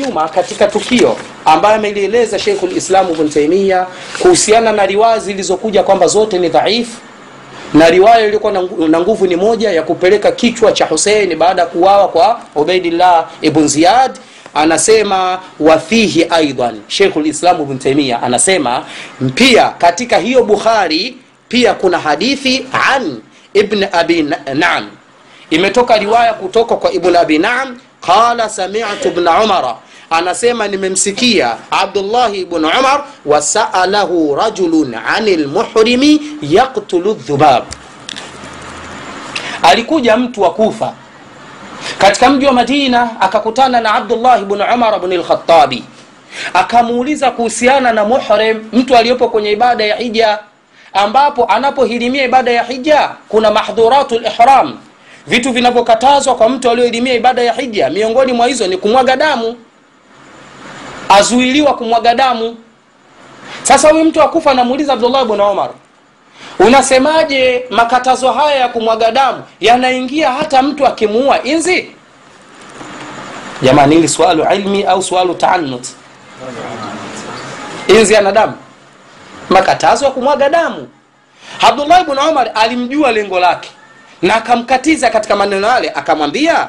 nyuma katika tukio ambayo amelieleza Sheikhul Islam Ibn Taymiyyah kuhusiana na riwaya zilizokuja kwamba zote ni dhaifu na riwaya iliyokuwa na nguvu ni moja ya kupeleka kichwa cha Hussein baada ya kuuawa kwa Ubaidillah ibn Ziyad. Anasema wafihi aidan, Sheikhul Islam Ibn Taymiyyah anasema pia katika hiyo Bukhari pia kuna hadithi an Ibn Abi Naam, imetoka riwaya kutoka kwa Ibn Abi Naam qala sami'tu ibn Umara anasema nimemsikia Abdullahi ibn Umar wasaalahu rajulun anil lmuhrimi yaktulu dhubab, alikuja mtu wa Kufa katika mji wa Madina akakutana na Abdullah ibn Umar bn al-Khattabi akamuuliza kuhusiana na muhrim, mtu aliyopo kwenye ibada ya hija, ambapo anapohirimia ibada ya hija kuna mahdhuratu ihram, vitu vinavyokatazwa kwa mtu aliyohirimia ibada ya hija. Miongoni mwa hizo ni kumwaga damu azuiliwa kumwaga damu. Sasa huyu mtu akufa anamuuliza Abdullah ibn Omar, unasemaje makatazo haya ya kumwaga damu yanaingia hata mtu akimuua inzi? Jamani, hili swalu ilmi au swalu taanut? Inzi ana damu? Makatazo ya kumwaga damu. Abdullah ibn Omar alimjua lengo lake na akamkatiza katika maneno yale, akamwambia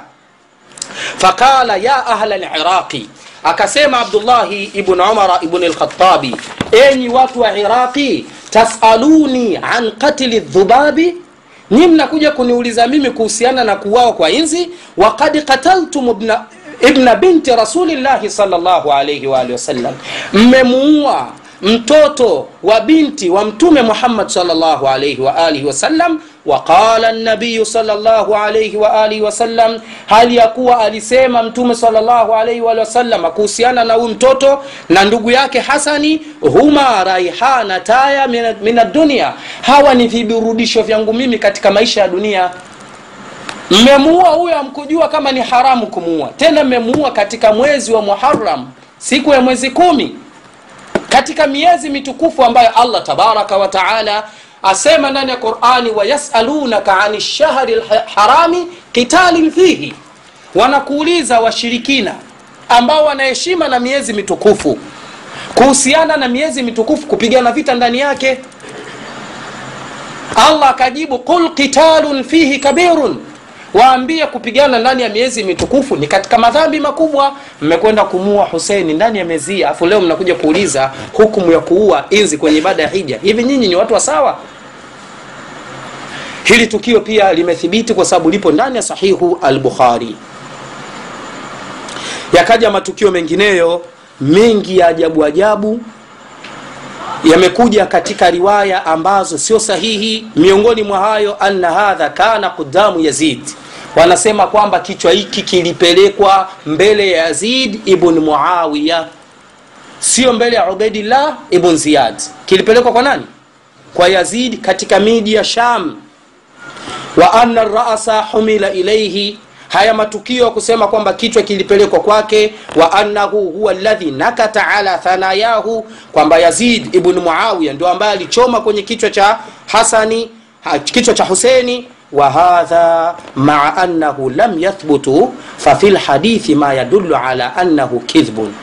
faqala ya ahla al-iraqi akasema Abdullahi ibn Umar ibn al-Khattabi, enyi watu wa Iraqi, tasaluni an qatli dhubabi, nyi mnakuja kuniuliza mimi kuhusiana na kuuawa kwa inzi. Waqad qataltum ibna, binti rasulillahi sallallahu alayhi wa wasallam, mmemuua mtoto wa binti wa mtume Muhammad sallallahu alayhi wa wasallam waqala nabiyu صلى الله عليه وآله wasallam, hali ya kuwa alisema mtume sallallahu alayhi wa alihi wasallam kuhusiana na huyu mtoto na ndugu yake Hasani, huma raihana taya min ad-dunya, hawa ni viburudisho vyangu mimi katika maisha ya dunia. Mmemuua huyo, amkujua kama ni haramu kumuua, tena mmemuua katika mwezi wa muharam siku ya mwezi kumi katika miezi mitukufu ambayo Allah tabaraka wa taala asema ndani ya Qur'ani, wayasalunaka ani shahri lharami qitalin fihi, wanakuuliza washirikina ambao wanaheshima na miezi mitukufu kuhusiana na miezi mitukufu kupigana vita ndani yake. Allah akajibu qul qitalun fihi kabirun, waambie kupigana ndani ya miezi mitukufu ni katika madhambi makubwa. Mmekwenda kumua Huseini ndani ya miezi hii, afu leo mnakuja kuuliza hukumu ya kuua inzi kwenye ibada ya hija. Hivi nyinyi ni watu wa sawa? Hili tukio pia limethibiti kwa sababu lipo ndani ya sahihu al-Bukhari. Yakaja matukio mengineyo mengi ya ajabu ajabu yamekuja katika riwaya ambazo sio sahihi. Miongoni mwa hayo, anna hadha kana qudamu Yazid, wanasema kwamba kichwa hiki kilipelekwa mbele ya Yazid ibn Muawiya, sio mbele ya Ubaidillah ibn Ziyad. Kilipelekwa kwa nani? Kwa Yazid katika miji ya Sham. Wa anna rasa humila ilaihi haya matukio kusema kwamba kichwa kilipelekwa kwake, wa annahu huwa ladhi nakata ala thanayahu, kwamba Yazid ibnu Muawiya ndio ambaye alichoma kwenye kichwa cha Hasani, kichwa cha Huseni. Wa hadha maa annahu lam yathbutu fafi lhadithi hadithi ma yadulu ala annahu kidhbun.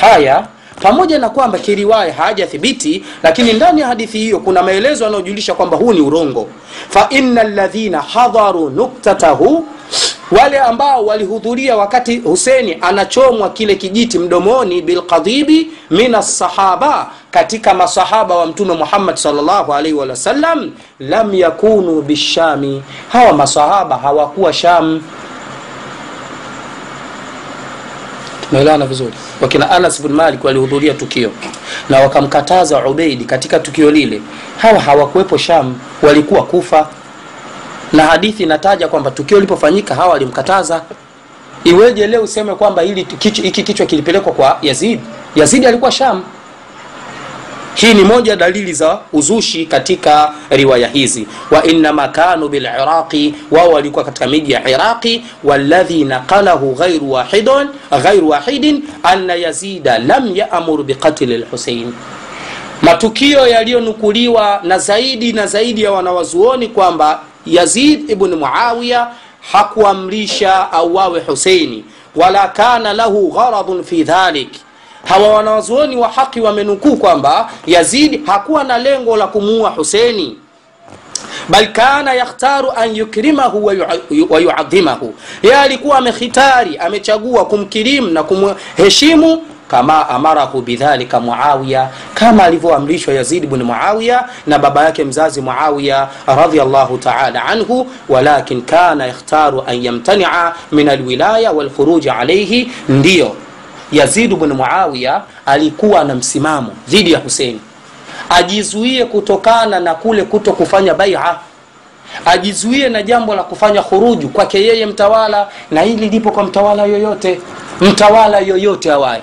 Haya pamoja na kwamba kiriwaya hajathibiti, lakini ndani ya hadithi hiyo kuna maelezo yanayojulisha kwamba huu ni urongo. Fa innal ladhina hadharu nuktatahu wale ambao walihudhuria wakati Huseni anachomwa kile kijiti mdomoni, bilqadhibi min assahaba, katika masahaba wa Mtume Muhammad wa lam yakunu bishami, hawa masahaba hawakuwa Sham. Tumeelewana vizuri? Wakina Anas bin Malik walihudhuria tukio na wakamkataza Ubeidi katika tukio lile. Hawa hawakuwepo Sham, walikuwa Kufa na hadithi inataja kwamba tukio lilipofanyika hawa walimkataza. Iweje leo useme kwamba hiki kichwa kilipelekwa kwa Yazid? yazidi alikuwa Sham. Hii ni moja dalili za uzushi katika riwaya hizi. wa innama kanu biliraqi wao walikuwa katika miji ya Iraqi. waladhi naqalahu ghairu wahidin ghairu wahidin anna yazida lam ya'mur biqatli al-Husayn matukio yaliyonukuliwa na zaidi na zaidi ya wanawazuoni kwamba Yazid ibn Muawiya hakuamrisha auawe Huseini, wala kana lahu gharadun fi dhalik hawa wanawazuoni wa haki wamenukuu kwamba yazidi hakuwa na lengo la kumuua huseni bal kana yakhtaru an yukrimahu wa yuadhimahu. Yeye alikuwa amehitari amechagua kumkirimu na kumheshimu kama amarahu bidhalika muawiya kama alivyoamrishwa yazid bni muawiya na baba yake mzazi muawiya radiallahu taala anhu walakin kana yakhtaru an yamtania min alwilaya walkhuruji alaihi ndiyo yazid bni muawiya alikuwa na msimamo dhidi ya huseini ajizuie kutokana na kule kuto kufanya baia. Ajizuie na jambo la kufanya khuruju kwake yeye mtawala na hili lipo kwa mtawala yoyote. Mtawala yoyote awaye.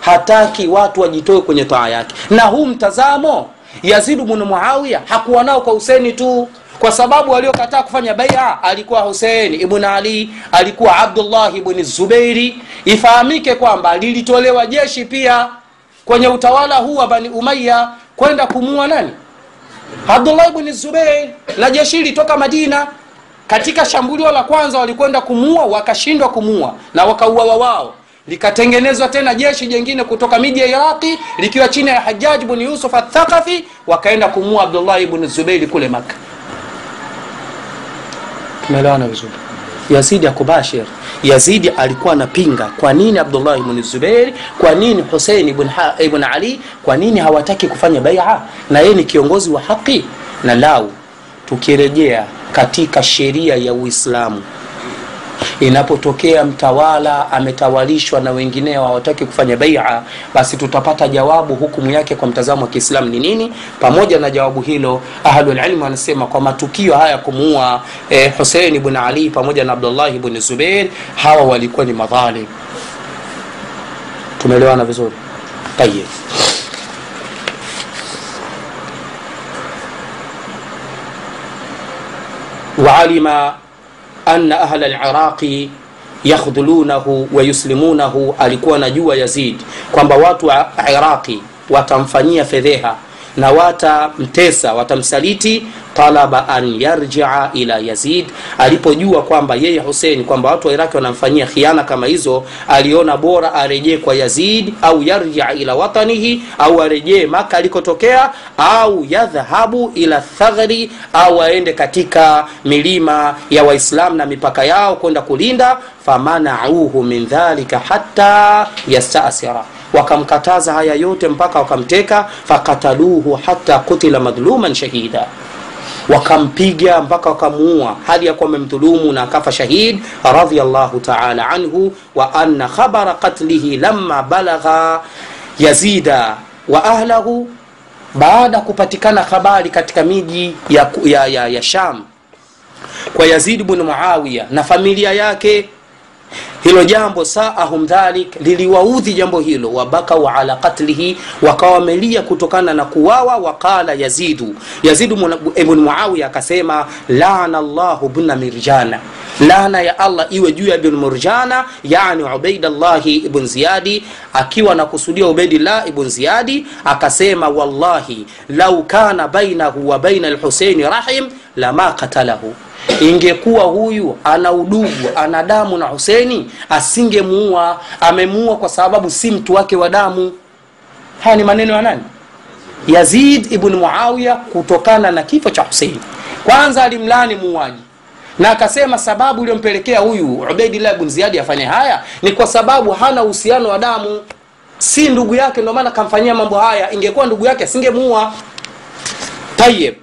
Hataki watu wajitoe kwenye taa yake. Na huu mtazamo yazidu bnu muawiya hakuwa nao kwa huseni tu kwa sababu waliokataa kufanya baia alikuwa husein ibn ali alikuwa abdullah ibn zubeiri ifahamike kwamba lilitolewa jeshi pia kwenye utawala huu wa bani umaya kwenda kumua nani? Abdullah ibn zubeir na jeshi litoka madina katika shambulio la kwanza walikwenda kumua wakashindwa kumua na wakauawa wao. Likatengenezwa tena jeshi jengine kutoka miji ya iraqi likiwa chini ya hajaj bni yusuf athaqafi wakaenda kumua abdullah ibn zubeiri kule maka tumeelewana vizuri? Yazidi akubashir yazidi alikuwa anapinga. Kwa nini abdullah ibn Zubair, kwa nini husein ibn, ibn ali? Kwa nini hawataki kufanya baia? Na yeye ni kiongozi wa haki. Na lau tukirejea katika sheria ya uislamu Inapotokea mtawala ametawalishwa na wengineo hawataki kufanya baia, basi tutapata jawabu, hukumu yake kwa mtazamo wa Kiislamu ni nini? Pamoja na jawabu hilo, ahlul wanasema kwa matukio haya kumuua eh, Hussein ibn Ali pamoja na abdullahi ibn zubeir hawa walikuwa ni madhalim. Tumeelewana vizuri? Tayeb. waalima anna ahla liraqi yakhdhulunahu wayuslimunahu alikuwa anajua yazid kwamba watu wa iraqi watamfanyia fedheha na watamtesa watamsaliti talaba an yarjia ila yazid. Alipojua kwamba yeye husein kwamba watu wa iraki wanamfanyia khiana kama hizo aliona bora arejee kwa yazid au yarjia ila watanihi au arejee maka alikotokea au yadhhabu ila thaghri au aende katika milima ya waislam na mipaka yao kwenda kulinda. Famanauhu min dhalika hata yastasira wakamkataza haya yote mpaka wakamteka fakataluhu hata kutila madhluman shahida. Wakampiga mpaka wakamuua hali ya kuwa amemdhulumu na akafa shahid radiallahu taala anhu wa anna khabara qatlihi lama balagha yazida wa ahlahu baada kupatikana habari katika miji ya, ya, ya, ya sham. Kwa yazid bnu muawiya na familia yake hilo jambo saahum dhalik liliwaudhi jambo hilo. Wabakau ala qatlihi wakawa wamelia kutokana na kuwawa. Waqala yazidu yazidu ibn muawiya akasema lana llahu bna mirjana. Laana ya allah iwe juu ya ibn murjana yani ubaidallahi ibn ziyadi akiwa anakusudia ubaidillah ibn ziyadi akasema wallahi lau kana bainahu wa baina lhuseini rahim lama qatalahu ingekuwa huyu ana udugu ana damu na huseni asingemuua. Amemuua kwa sababu si mtu wake wa damu. Haya ni maneno ya nani? Yazid ibn muawiya kutokana na kifo cha huseini kwanza alimlani muuaji. Na akasema sababu iliyompelekea huyu ubeidillah ibn ziyadi afanye haya ni kwa sababu hana uhusiano wa damu. Si ndugu yake ndio maana kamfanyia mambo haya. Ingekuwa ndugu yake asingemuua. Tayib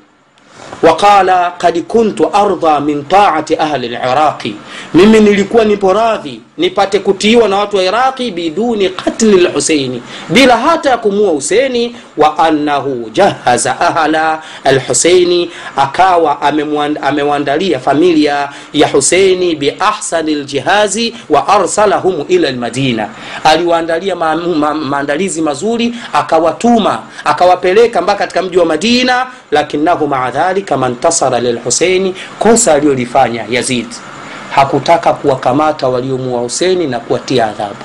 waqala kad kuntu ardha min taati ahli liraqi mimi nilikuwa nipo radhi nipate kutiiwa na watu wa iraqi biduni qatli lhuseini bila hata ya kumua huseini wa annahu jahaza ahla alhuseini akawa amewandalia familia ya huseini biahsani ljihazi wa arsalahum ila lmadina aliwaandalia ma, ma, maandalizi mazuri akawatuma akawapeleka mpaka katika mji wa madina lakinahu maa dhalika mantasara lilhuseini kosa aliyolifanya yazid hakutaka kuwakamata waliomua huseni na kuwatia adhabu.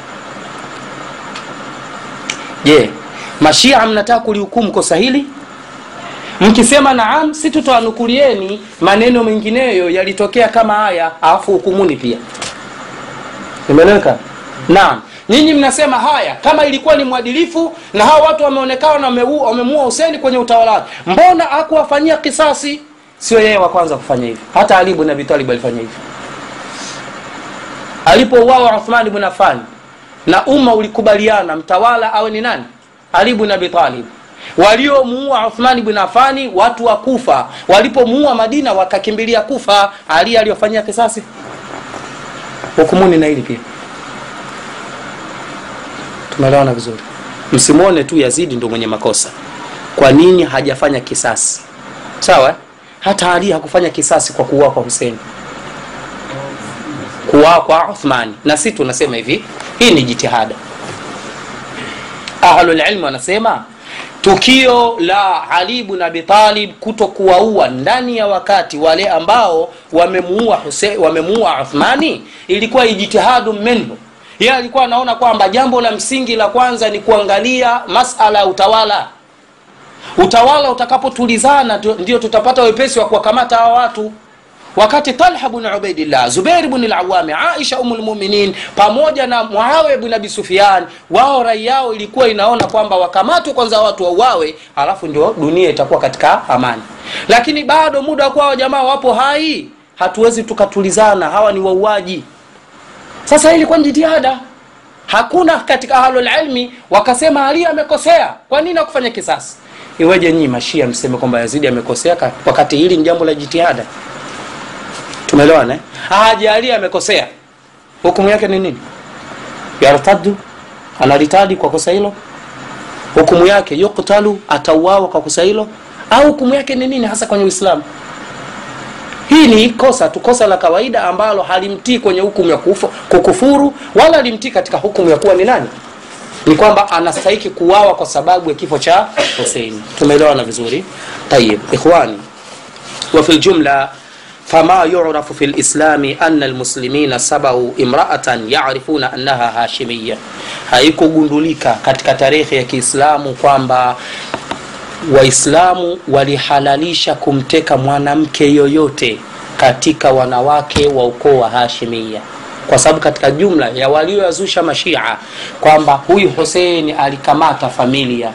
Je mashia mnataka kulihukumu kosa hili? Mkisema naam si tutawanukulieni maneno mengineyo yalitokea kama haya alafu hukumuni pia. Imeleweka naam. Nyinyi mnasema haya kama ilikuwa ni mwadilifu na hawa watu wameonekana wamemua huseni kwenye utawala wake mbona akuwafanyia kisasi? Sio yeye wa kwanza kufanya hivi hata alibu na abi alifanya hivi alipouawa uthman bn afan na umma ulikubaliana mtawala awe ni nani? Ali bn abi waliomuua uthman bn afani watu wa kufa walipomuua madina wakakimbilia kufa. Ali aliyofanyia kisasi? Hukumuni na hili pia. Tumeelewana vizuri. Msimwone tu yazidi ndo mwenye makosa. Kwa nini hajafanya kisasi? Sawa hata ali hakufanya kisasi kwa kuua kwa huseni kuwaa kwa uthmani. Na si tunasema hivi hii ni jitihada. Ahlulilmu wanasema tukio la ali bn abi talib kuto kuwaua ndani ya wakati wale ambao wamemuua wamemuua uthmani ilikuwa ijtihadu minhu. Yeye alikuwa anaona kwamba jambo la msingi la kwanza ni kuangalia masala ya utawala. Utawala utakapotulizana ndio tutapata wepesi wa kuwakamata hawa watu wakati talha bn ubaidillah zubair bn lawami aisha umu lmuminin pamoja na muawiya bn abi sufian wao rai yao ilikuwa inaona kwamba wakamatwe kwanza watu wauawe alafu ndio dunia itakuwa katika amani. Lakini bado muda wa kuwa jamaa wapo hai. Hatuwezi tukatulizana hawa ni wauaji. Sasa ilikuwa ni jitihada. Hakuna katika ahlulilmi wakasema ali amekosea. Kwa nini akufanya kisasi? Iweje nyii mashia mseme kwamba yazidi amekosea wakati hili ni jambo la jitihada tumeelewana eh? hajalia amekosea. Hukumu yake ni nini? Yartadu anaritadi kwa kosa hilo? Hukumu yake yuktalu atauawa kwa kosa hilo? Au hukumu yake ni nini hasa kwenye uislamu? Hii ni kosa tu kosa la kawaida ambalo halimtii kwenye hukumu ya kufu, kukufuru wala halimtii katika hukumu ya kuwa ni nani? Ni kwamba anastahiki kuwawa kwa sababu ya kifo cha huseini tumeelewana vizuri? Tayib ikhwani. Wafi ljumla fama yurafu fi lislami ana lmuslimina sabau imraatan yarifuna anaha hashimiya haikugundulika katika tarehe ya kiislamu kwamba waislamu walihalalisha kumteka mwanamke yoyote katika wanawake wa ukoo wa hashimiya kwa sababu katika jumla ya walioyazusha mashia kwamba huyu huseni alikamata familia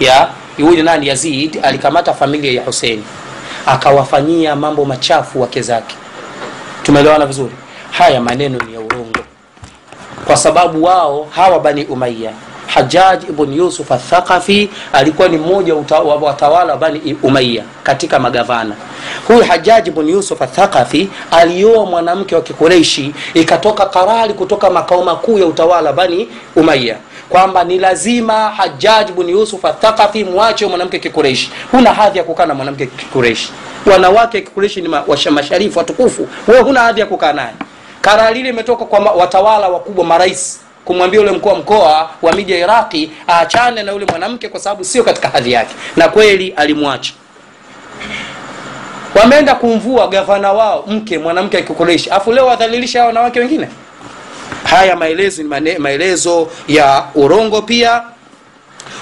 ya huyu nani? Yazid alikamata familia ya huseni akawafanyia mambo machafu wake zake. Tumeelewana vizuri? Haya maneno ni ya urongo. Kwa sababu wao hawa bani umaya hajaj ibn yusuf athaqafi alikuwa ni mmoja wa watawala wa bani umaya katika magavana. Huyu hajaj ibn yusuf athaqafi alioa mwanamke wa kikureishi ikatoka karari kutoka makao makuu ya utawala bani umaya kwamba ni lazima hajaj bn yusuf athaqafi mwache mwanamke kikureishi huna hadhi ya kukaa na mwanamke kikureishi wanawake kikureishi ni masharifu watukufu. Wewe huna hadhi ya kukaa naye. Kara lile imetoka kwa watawala wakubwa marais kumwambia ule mkuu wa mkoa wa miji ya iraqi aachane na yule mwanamke kwa sababu sio katika hadhi yake. Na kweli alimwacha. Wameenda kumvua gavana wao mke mwanamke akikureishi afu leo wadhalilisha wanawake wengine haya maelezo ni mane, maelezo ya urongo pia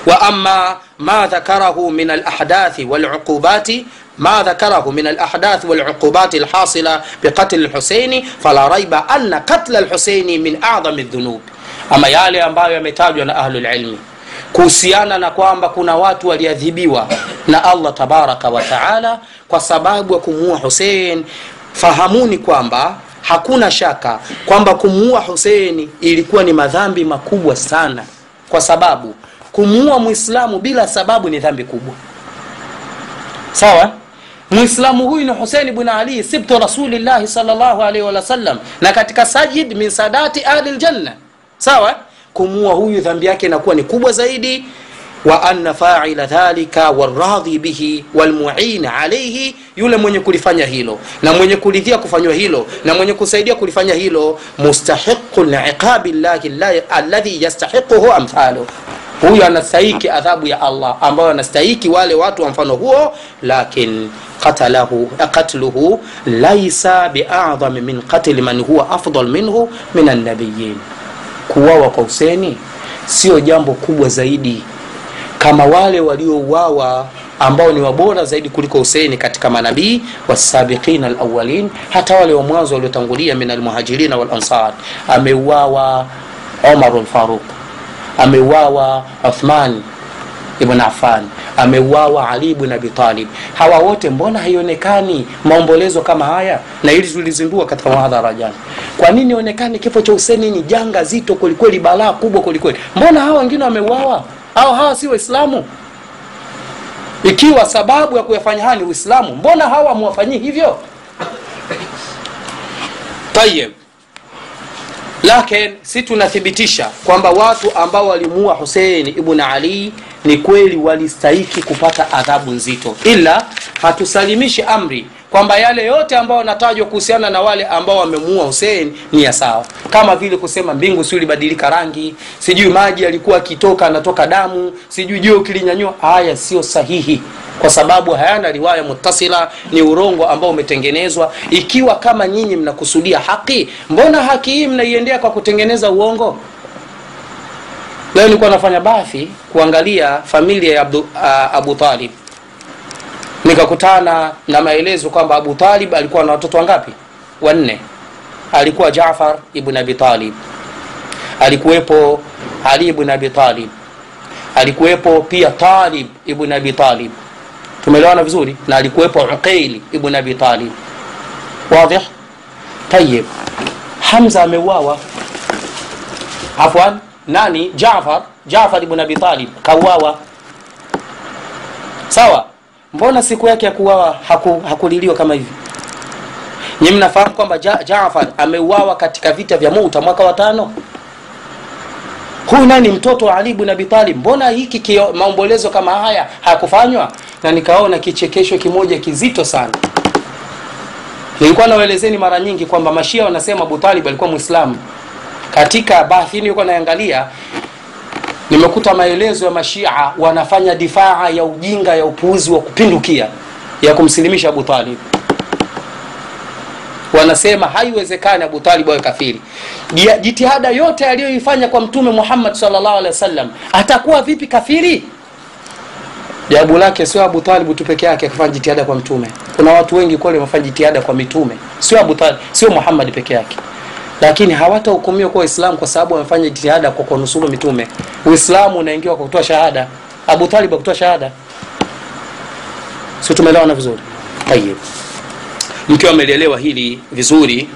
wa ama ma dhakarahu min alahdathi waluqubati ما ذكره من الأحداث والعقوبات الحاصلة بقتل الحسين فلا ريب أن قتل الحسين من أعظم الذنوب أما yale ambayo yametajwa na ahlul ilmi kuhusiana na kwamba kuna watu waliadhibiwa na allah tabaraka wa taala kwa sababu ya kumuua husein fahamuni kwamba hakuna shaka kwamba kumuua huseini ilikuwa ni madhambi makubwa sana. Kwa sababu kumuua mwislamu bila sababu ni dhambi kubwa. Sawa? Mwislamu huyu ni husein bn ali sibtu rasulillahi salllahu alaihi wasallam na katika sajid min sadati ahli ljanna sawa? Kumuua huyu dhambi yake inakuwa ni kubwa zaidi wa anna faila dhalika waradhi bihi walmuin alaihi yule mwenye kulifanya hilo na mwenye kuridhia kufanywa hilo na mwenye kusaidia kulifanya hilo mustahiqu liqabi llahi alladhi yastahiquhu amthalu. Huyu anastahiki adhabu ya allah ambayo anastahiki wale watu wa mfano huo lakin qatalahu qatluhu laisa biadhami min qatli man huwa afdal minhu min annabiyin kuwawa kwa huseni sio jambo kubwa zaidi kama wale waliouawa ambao ni wabora zaidi kuliko huseini katika manabii wasabiqina alawalin hata wale wa mwanzo waliotangulia min almuhajirina walansar. Ameuawa umaru lfaruq ameuawa uthman ibn afan ameuawa ali bn abitalib hawa wote mbona haionekani maombolezo kama haya? Na hili tulizindua katika mahadhara jana. Kwa nini onekani kifo cha huseni ni janga zito kwelikweli balaa kubwa kwelikweli? Mbona hawa wengine wameuawa au hawa si waislamu? Ikiwa sababu ya kuyafanya haya ni uislamu mbona hawa hamwafanyii hivyo? Tayeb lakin si tunathibitisha kwamba watu ambao walimuua husein ibn ali ni kweli walistahiki kupata adhabu nzito. Ila hatusalimishi amri kwamba yale yote ambayo yanatajwa kuhusiana na wale ambao wamemuua Hussein ni ya sawa. Kama vile kusema mbingu si ilibadilika rangi sijui maji yalikuwa akitoka anatoka damu sijui jua ukilinyanyua. Haya sio sahihi kwa sababu hayana riwaya mutasila ni urongo ambao umetengenezwa. Ikiwa kama nyinyi mnakusudia haki mbona haki hii mnaiendea kwa kutengeneza uongo? Leo nilikuwa nafanya bathi kuangalia familia ya Abu, uh, abu talib nikakutana na maelezo kwamba abu talib alikuwa na watoto wangapi? Wanne. Alikuwa jafar ibn abi talib. Alikuwepo ali ibn abi talib. Alikuwepo pia talib ibn abi talib. Tumeelewana vizuri? Na alikuwepo uqaili ibn abi talib. Wadih tayib hamza ameuawa. Afwan? Nani? Jafar. Jafar ibn abi talib. Kauawa. Sawa mbona siku yake ya kuuawa haku, hakuliliwa kama hivi? Nyi mnafahamu kwamba ja, jafar ameuawa katika vita vya muta mwaka wa tano? Huyu naye ni mtoto wa ali bn abitalib mbona hiki maombolezo kama haya hayakufanywa na nikaona kichekesho kimoja kizito sana. Nilikuwa nawaelezeni mara nyingi kwamba mashia wanasema abutalib alikuwa mwislamu katika bathi nilikuwa naangalia nimekuta maelezo ya mashia wanafanya difaa ya ujinga ya upuuzi wa kupindukia ya kumsilimisha abu talib. Wanasema haiwezekani abu talib awe kafiri. Jitihada yote aliyoifanya kwa mtume muhammad salllah atakuwa vipi kafiri? Jawabu lake sio abu tu peke yake akafanya jitihada kwa mtume. Kuna watu wengi kweli wamefanya jitihada kwa mitume. Sio abu sio muhammad peke yake lakini hawatahukumiwa kuwa waislamu kwa sababu wamefanya jitihada kwa kuwanusuru mitume. Uislamu unaingiwa kwa kutoa shahada. Abu talib akutoa shahada. Si tumeelewana vizuri? Tayib mkiwa amelielewa hili vizuri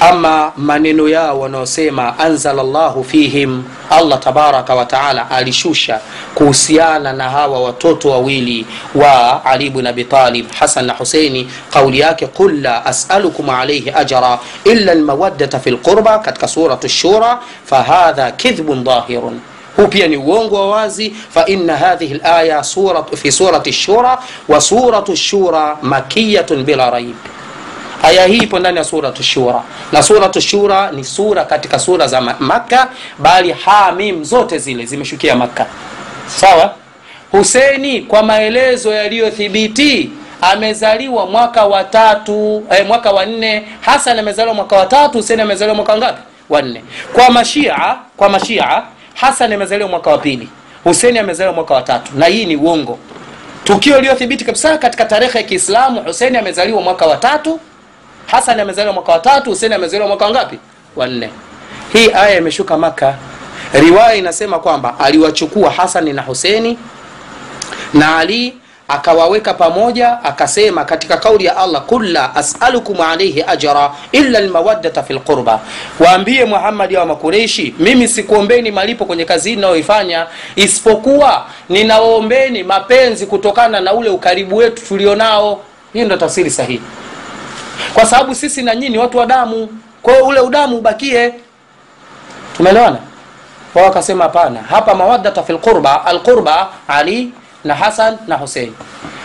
ama maneno yao wanaosema anzala llahu fihim. Allah tabaraka wataala alishusha kuhusiana na hawa watoto wawili wa ali bn abitalib hasan na huseini kauli yake qul la asalukum alaihi ajra illa lmawaddata fi lqurba katika suratu shura fahadha kidhbun dhahirun. Huu pia ni uongo wa wazi. Faina hadhihi laya fi surati shura wa suratu shura makiyatun bila raib aya hii ipo ndani ya suratu shura. Na suratu shura ni sura katika sura za makka bali hamim zote zile zimeshukia makka. Sawa? Huseni kwa maelezo yaliyothibiti amezaliwa mwaka wa tatu eh, mwaka wa nne. Hasan amezaliwa mwaka wa tatu huseni amezaliwa mwaka wangapi wa nne. Kwa mashia kwa mashia hasan amezaliwa mwaka wa pili. Huseni amezaliwa mwaka wa tatu. Na hii ni uongo. Tukio iliyothibiti kabisa katika tarehe ya kiislamu huseni amezaliwa mwaka wa tatu hasan amezaliwa mwaka wa tatu huseni amezaliwa mwaka wangapi wanne hii aya imeshuka maka riwaya inasema kwamba aliwachukua hasani na huseni na ali akawaweka pamoja akasema katika kauli ya allah qul la asalukum alaihi ajra illa lmawaddata fi lqurba waambie muhammadi wa makureishi mimi sikuombeni malipo kwenye kazi hii inayoifanya isipokuwa ninawaombeni mapenzi kutokana na ule ukaribu wetu tulionao. Hii ndo tafsiri sahihi kwa sababu sisi na nyinyi watu wa damu. Kwa hiyo ule udamu ubakie. Tumeelewana? Wao wakasema hapana. Hapa mawaddata fi lqurba alqurba ali na hasan na husein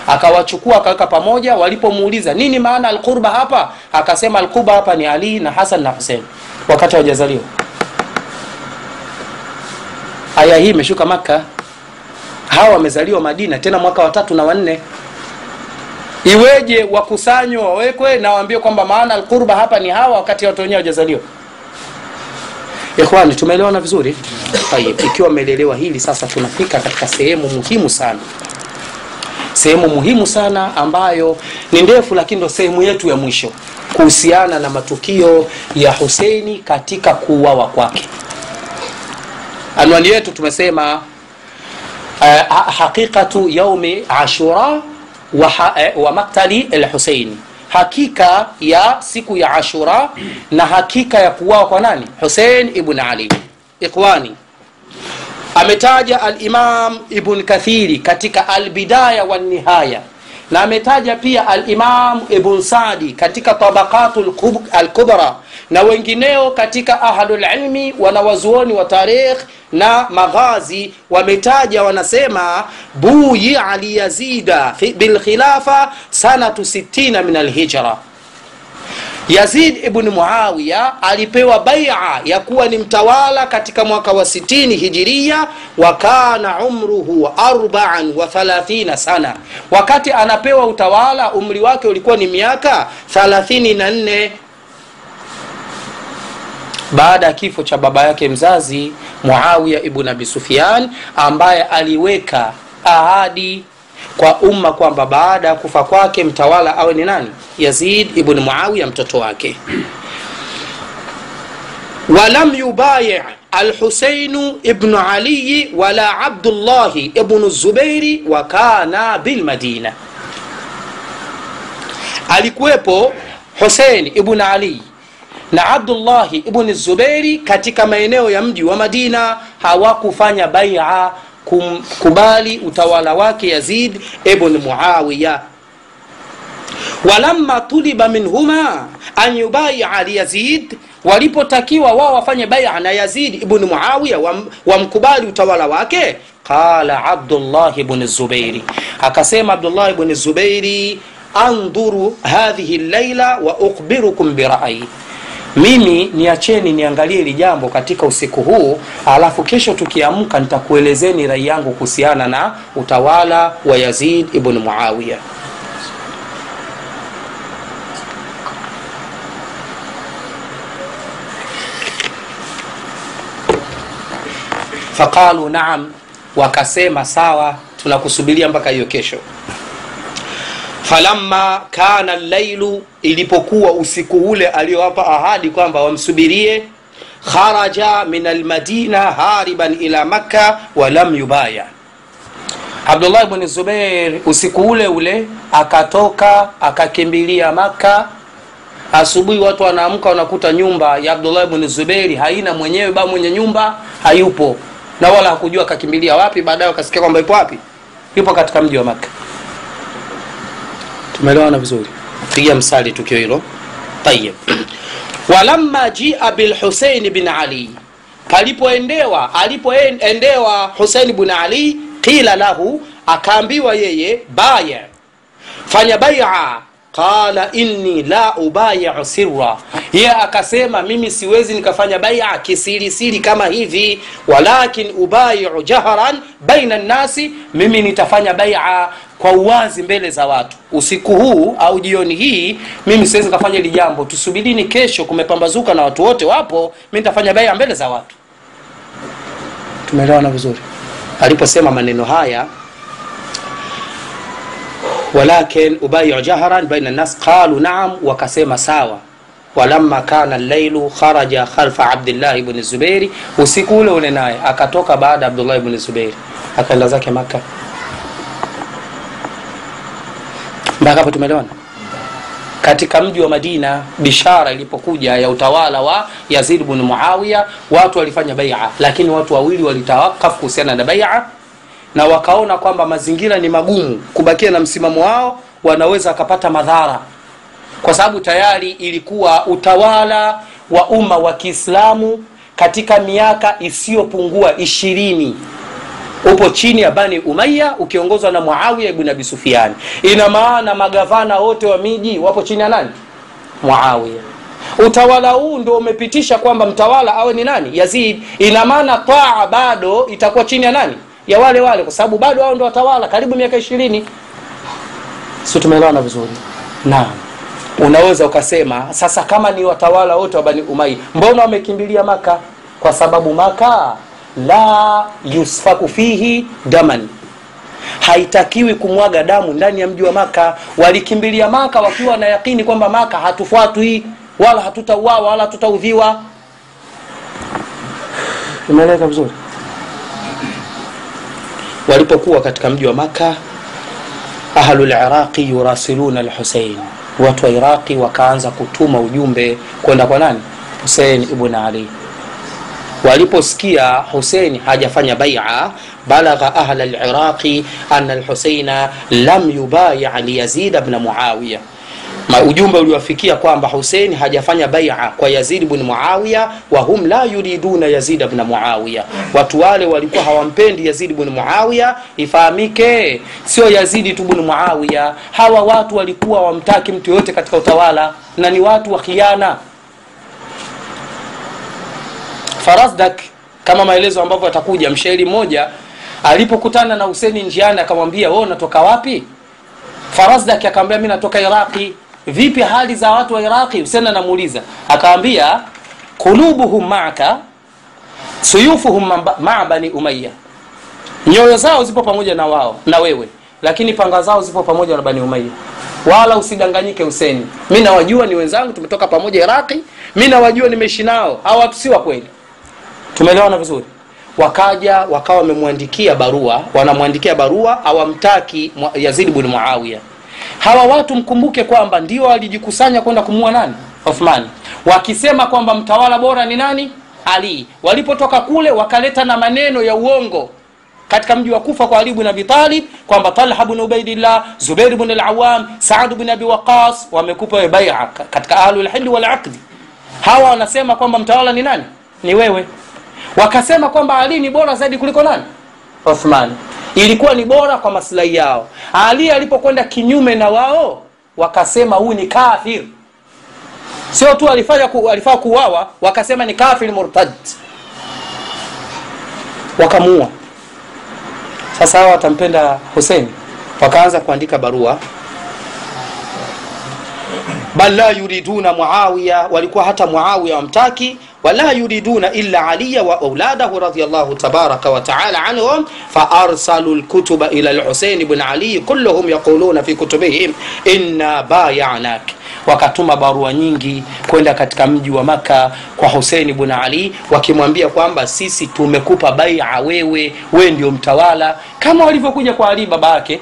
akawachukua akaweka pamoja. Walipomuuliza nini maana alqurba hapa? Akasema alqurba hapa ni ali na hasan na husein wakati hawajazaliwa. Aya hii imeshuka maka hawa wamezaliwa madina tena mwaka watatu na wanne iweje wakusanywe wawekwe na waambie kwamba maana alqurba hapa ni hawa wakati watu wenyewe wajazaliwa ikhwani tumeelewana vizuri? Tayib ikiwa mmeelewa hili sasa tunafika katika sehemu muhimu sana. Sehemu muhimu sana ambayo ni ndefu lakini ndo sehemu yetu ya mwisho kuhusiana na matukio ya huseini katika kuuawa kwake. Anwani yetu tumesema uh, haqiqatu yaumi ashura wa, ha, wa maktali lhuseini hakika ya siku ya ashura na hakika ya kuuawa kwa nani? Husein ibn ali. Ikhwani ametaja alimam ibn kathiri katika albidaya walnihaya na ametaja pia alimam ibn sadi katika tabaqatu alkubra na wengineo katika ahlulilmi wanawazuoni wa tarikh na maghazi wametaja wanasema buyia liyazida bilkhilafa sanatu 60 min alhijra yazid ibn muawiya alipewa baia ya kuwa ni mtawala katika mwaka wa 60 hijiria wa kana umruhu 34 sana. Wakati anapewa utawala umri wake ulikuwa ni miaka 34 baada ya kifo cha baba yake mzazi muawiya ibn abi sufian ambaye aliweka ahadi kwa umma kwamba baada ya kufa kwake mtawala awe ni nani? Yazid ibn muawiya mtoto wake. Walam yubayi alhuseinu ibnu aliyi wala abdullahi ibnu zubeiri wakana bilmadina. Alikuwepo husein ibnu ali na abdullahi ibni zubeiri katika maeneo ya mji wa madina hawakufanya baia kumkubali utawala wake yazid ibn muawiya. Walamma tuliba minhuma an yubaia liyazid walipotakiwa wao wafanye baia na yazid ibn muawiya wamkubali utawala wake qala abdullahi ibn zubairi. Akasema abdullahi ibn zubairi andhuru hadhihi llaila wa ukhbirukum birayi mimi niacheni niangalie hili jambo katika usiku huu alafu kesho tukiamka nitakuelezeni rai yangu kuhusiana na utawala wa yazid ibn muawiya. Faqalu naam wakasema sawa tunakusubiria mpaka hiyo kesho falamma kana llailu ilipokuwa usiku ule aliyowapa ahadi kwamba wamsubirie kharaja min almadina hariban ila makka walam yubaya. Abdullah bni zubeir usiku ule ule akatoka akakimbilia makka. Asubuhi watu wanaamka wanakuta nyumba ya abdullah bni zubeiri haina mwenyewe ba mwenye nyumba hayupo. Na wala hakujua akakimbilia wapi baadaye wakasikia kwamba yupo wapi. Yupo katika mji wa makka tumeelewana vizuri? Pigia msali tukio hilo. Tayib walamma jia bilhusein bin ali. Palipoendewa alipoendewa husein bin ali qila lahu akaambiwa yeye baya. Fanya baia qala inni la ubayiu sirra. Ye akasema mimi siwezi nikafanya baia kisirisiri kama hivi. Walakin ubayiu jahran baina nnasi. Mimi nitafanya baia kwa uwazi mbele za watu. Usiku huu au jioni hii mimi siwezi nikafanya hili jambo. Tusubirini kesho kumepambazuka na watu wote wapo mi nitafanya baia mbele za watu. Tumeelewana vizuri? Aliposema maneno haya walakin ubayiu jahran baina nnas qalu naam wakasema sawa. Walamma kana llailu kharaja khalfa abdillahi bni zubeiri usiku ule ule naye akatoka baada ya abdullahi bni zubeiri akaenda zake maka mpaka hapo tumeelewana? Katika mji wa madina bishara ilipokuja ya utawala wa yazid bnu muawiya watu walifanya baia lakini watu wawili walitawakafu kuhusiana na baia na wakaona kwamba mazingira ni magumu. Kubakia na msimamo wao wanaweza wakapata madhara. Kwa sababu tayari ilikuwa utawala wa umma wa kiislamu katika miaka isiyopungua ishirini upo chini ya bani umaya ukiongozwa na muawiya ibn abi sufiani ina maana magavana wote wa miji wapo chini ya nani? Muawiya. Utawala huu ndo umepitisha kwamba mtawala awe ni nani? Yazid. Ina maana taa bado itakuwa chini ya nani? Ya wale wale kwa sababu bado hao ndio watawala karibu miaka ishirini. Si tumeelewana vizuri? Naam. Unaweza ukasema sasa kama ni watawala wote wa bani umai mbona wamekimbilia maka? Kwa sababu maka la yusfaku fihi daman. Haitakiwi kumwaga damu ndani ya mji wa maka walikimbilia maka wakiwa na yakini kwamba maka hatufuatwi wala hatutauawa wala hatutaudhiwa. Imeeleka vizuri. Walipokuwa katika mji wa maka ahlu liraqi yurasiluna lhusein watu wa iraqi wakaanza kutuma ujumbe kwenda kwa nani? Husein ibn ali waliposikia husein hajafanya baia balagha ahla liraqi ana lhuseina lam yubaya liyazida bna muawiya. Ujumbe uliwafikia kwamba husein hajafanya baia kwa yazid bn muawiya wahum la yuriduna yazid bna muawiya. Watu wale walikuwa hawampendi yazid bn muawiya ifahamike sio yazidi tu bn muawiya. Hawa watu walikuwa wamtaki mtu yoyote katika utawala na ni watu wa khiana farasdak kama maelezo ambavyo atakuja mshairi mmoja alipokutana na huseni njiani akamwambia we unatoka wapi? Farasdak akamwambia mi natoka iraqi. Vipi hali za watu wa iraqi? Huseni anamuuliza. Akawambia kulubuhum maaka suyufuhum maa bani umaya nyoyo zao zipo pamoja na wao na wewe lakini panga zao zipo pamoja na bani umaya wala usidanganyike huseni mi nawajua ni wenzangu tumetoka pamoja iraqi. Mi nawajua nimeishi nao. Hawa watu si wa kweli tumeelewana vizuri? Wakaja wakawa wamemwandikia barua wanamwandikia barua awamtaki yazid bn muawiya. Hawa watu mkumbuke kwamba ndio walijikusanya kwenda kumua nani? Othmani wakisema kwamba mtawala bora ni nani? Ali. Walipotoka kule wakaleta na maneno ya uongo katika mji wa kufa kwa ali bn abitalib kwamba talha bn ubaidillah zubair bn alawam saad bn abi waqas wamekupa baia katika ahlulhili walaqdi hawa wanasema kwamba mtawala ni nani? Ni wewe wakasema kwamba ali ni bora zaidi kuliko nani? Othmani ilikuwa ni bora kwa maslahi yao. Ali alipokwenda kinyume na wao wakasema huyu ni kafir. Sio tu alifanya ku, alifaa kuuawa wakasema ni kafir murtad. Wakamuua. Sasa hawa watampenda huseni wakaanza kuandika barua. Bal la yuriduna muawiya walikuwa hata muawiya wamtaki wala yuriduna illa aliya wa auladahu radiyallahu tabaraka wa taala anhum fa lkutuba ila lhusein bn ali kulluhum yaquluna fi kutubihim inna bayanak. Wakatuma barua nyingi kwenda katika mji wa maka kwa husein bn ali wakimwambia kwamba sisi tumekupa baia wewe wee ndio mtawala. Kama walivyokuja kwa ali baba yake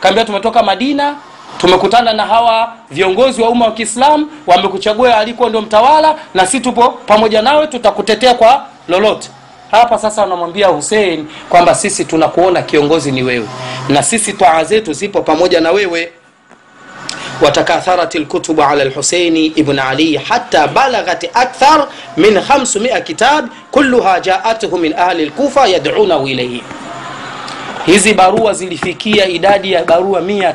kaambia tumetoka madina tumekutana na hawa viongozi wa umma wa kiislamu wamekuchagua alikuwa ndio mtawala na si tupo pamoja nawe tutakutetea kwa lolote. Hapa sasa wanamwambia Hussein kwamba sisi tunakuona kiongozi ni wewe na sisi taa zetu zipo pamoja na wewe. Watakatharat lkutub ala lhuseini ibn ali hata balaghat akthar min 500 kitab kulluha jaathu min ahli lkufa yadunahu ilaihi hizi barua zilifikia idadi ya barua mia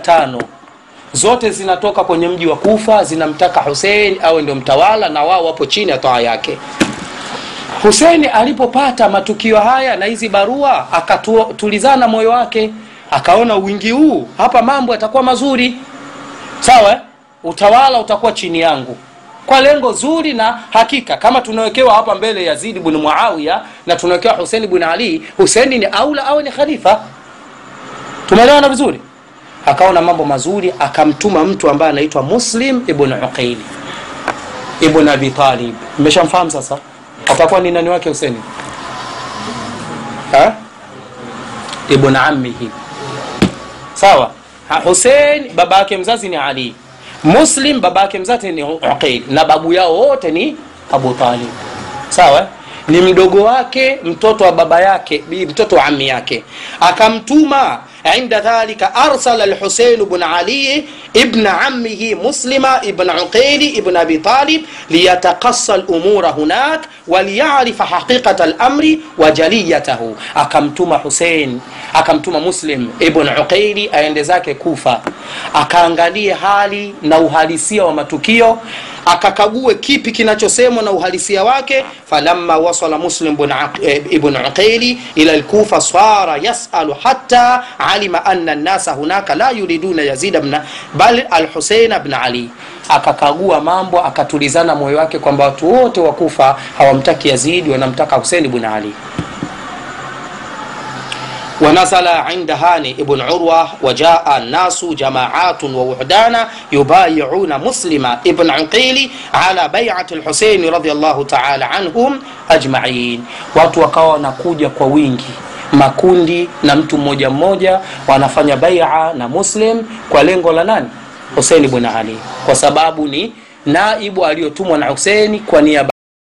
zote zinatoka kwenye mji wa kufa zinamtaka husein awe ndio mtawala na wao wapo chini ya toa yake. Husein alipopata matukio haya na hizi barua akatulizana moyo wake akaona wingi huu hapa mambo yatakuwa mazuri. Sawa utawala utakuwa chini yangu. Kwa lengo zuri na hakika kama tunawekewa hapa mbele yazidi bn muawiya na tunawekewa huseini bnu ali huseini ni aula awe ni khalifa. Tumeelewana vizuri akaona mambo mazuri akamtuma mtu ambaye anaitwa muslim ibn uqaili ibn abi talib. Mmeshamfahamu sasa? Atakuwa ni nani wake huseni ibn ammihi. Sawa. Husein baba yake mzazi ni ali. Muslim baba yake mzazi ni uqail na babu yao wote ni abu talib. Sawa? Ni mdogo wake mtoto wa baba yake mtoto wa ami yake. Akamtuma inda dhalika arsala alhusein bn ali ibn ammihi muslima ibn uqaili ibn abi talib liyatakasa lumura hunak waliyarifa haqiqata lamri wa jaliyatahu. Akamtuma husein akamtuma muslim ibn uqaili aende zake kufa akaangalie hali na uhalisia wa matukio akakague kipi kinachosemwa na uhalisia wake. Falamma wasala muslim ibn uqaili ila lkufa sara yasalu hatta alima anna nnasa hunaka la yuriduna yazida bna bal alhusein bn ali. Akakagua mambo akatulizana moyo wake kwamba watu wote wakufa hawamtaki yazidi wanamtaka husein bn ali ونزل عند هاني ابن عروة وجاء الناس جماعات ووحدانا يبايعون مسلم ابن عقيل على بيعة الحسين رضي الله تعالى عنهم أجمعين watu wakawa wanakuja kwa wingi makundi na mtu mmoja mmoja wanafanya baia na muslim kwa lengo la nani husein bn ali kwa sababu ni naibu aliyotumwa na huseini kwa niaba